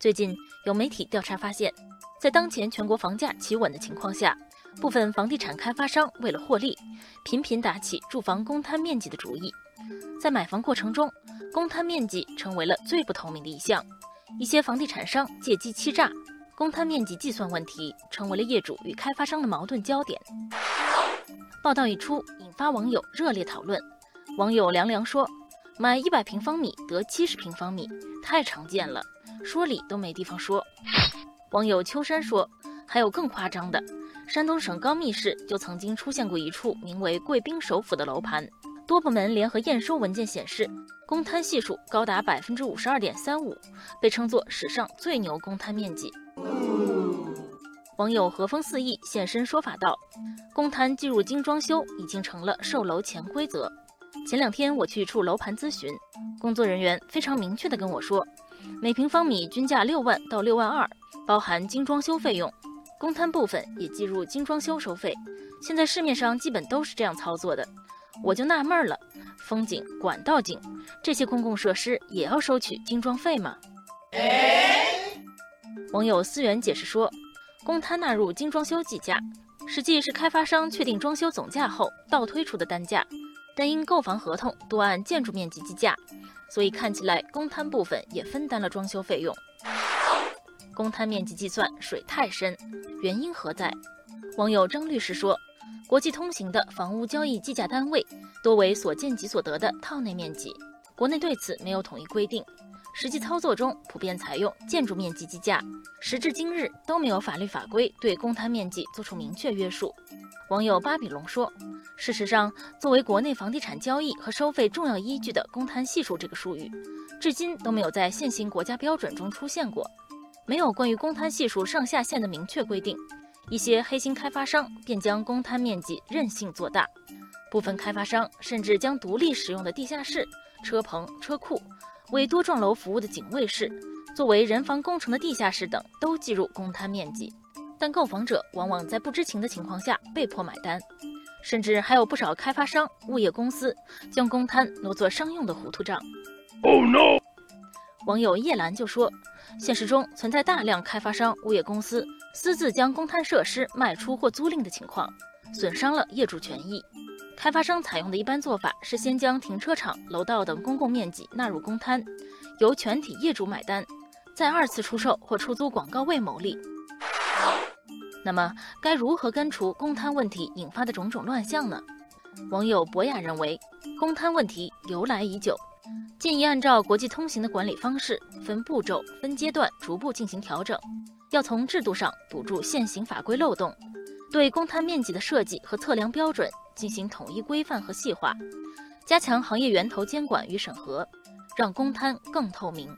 最近有媒体调查发现，在当前全国房价企稳的情况下，部分房地产开发商为了获利，频频打起住房公摊面积的主意。在买房过程中，公摊面积成为了最不透明的一项。一些房地产商借机欺诈，公摊面积计算问题成为了业主与开发商的矛盾焦点。报道一出，引发网友热烈讨论。网友凉凉说：“买一百平方米得七十平方米，太常见了，说理都没地方说。”网友秋山说：“还有更夸张的，山东省高密市就曾经出现过一处名为‘贵宾首府’的楼盘。”多部门联合验收文件显示，公摊系数高达百分之五十二点三五，被称作史上最牛公摊面积。网友和风四溢现身说法道：“公摊计入精装修已经成了售楼潜规则。前两天我去一处楼盘咨询，工作人员非常明确地跟我说，每平方米均价六万到六万二，包含精装修费用，公摊部分也计入精装修收费。现在市面上基本都是这样操作的。”我就纳闷了，风景、管道井这些公共设施也要收取精装费吗？网友思源解释说，公摊纳入精装修计价，实际是开发商确定装修总价后倒推出的单价，但因购房合同多按建筑面积计价，所以看起来公摊部分也分担了装修费用。公摊面积计算水太深，原因何在？网友张律师说。国际通行的房屋交易计价单位多为所见即所得的套内面积，国内对此没有统一规定，实际操作中普遍采用建筑面积计价。时至今日都没有法律法规对公摊面积作出明确约束。网友巴比龙说：“事实上，作为国内房地产交易和收费重要依据的公摊系数这个术语，至今都没有在现行国家标准中出现过，没有关于公摊系数上下限的明确规定。”一些黑心开发商便将公摊面积任性做大，部分开发商甚至将独立使用的地下室、车棚、车库、为多幢楼服务的警卫室、作为人防工程的地下室等都计入公摊面积，但购房者往往在不知情的情况下被迫买单，甚至还有不少开发商、物业公司将公摊挪作商用的糊涂账。Oh no！网友叶兰就说，现实中存在大量开发商、物业公司。私自将公摊设施卖出或租赁的情况，损伤了业主权益。开发商采用的一般做法是先将停车场、楼道等公共面积纳入公摊，由全体业主买单，再二次出售或出租广告位牟利。那么，该如何根除公摊问题引发的种种乱象呢？网友博雅认为，公摊问题由来已久，建议按照国际通行的管理方式，分步骤、分阶段逐步进行调整。要从制度上堵住现行法规漏洞，对公摊面积的设计和测量标准进行统一规范和细化，加强行业源头监管与审核，让公摊更透明。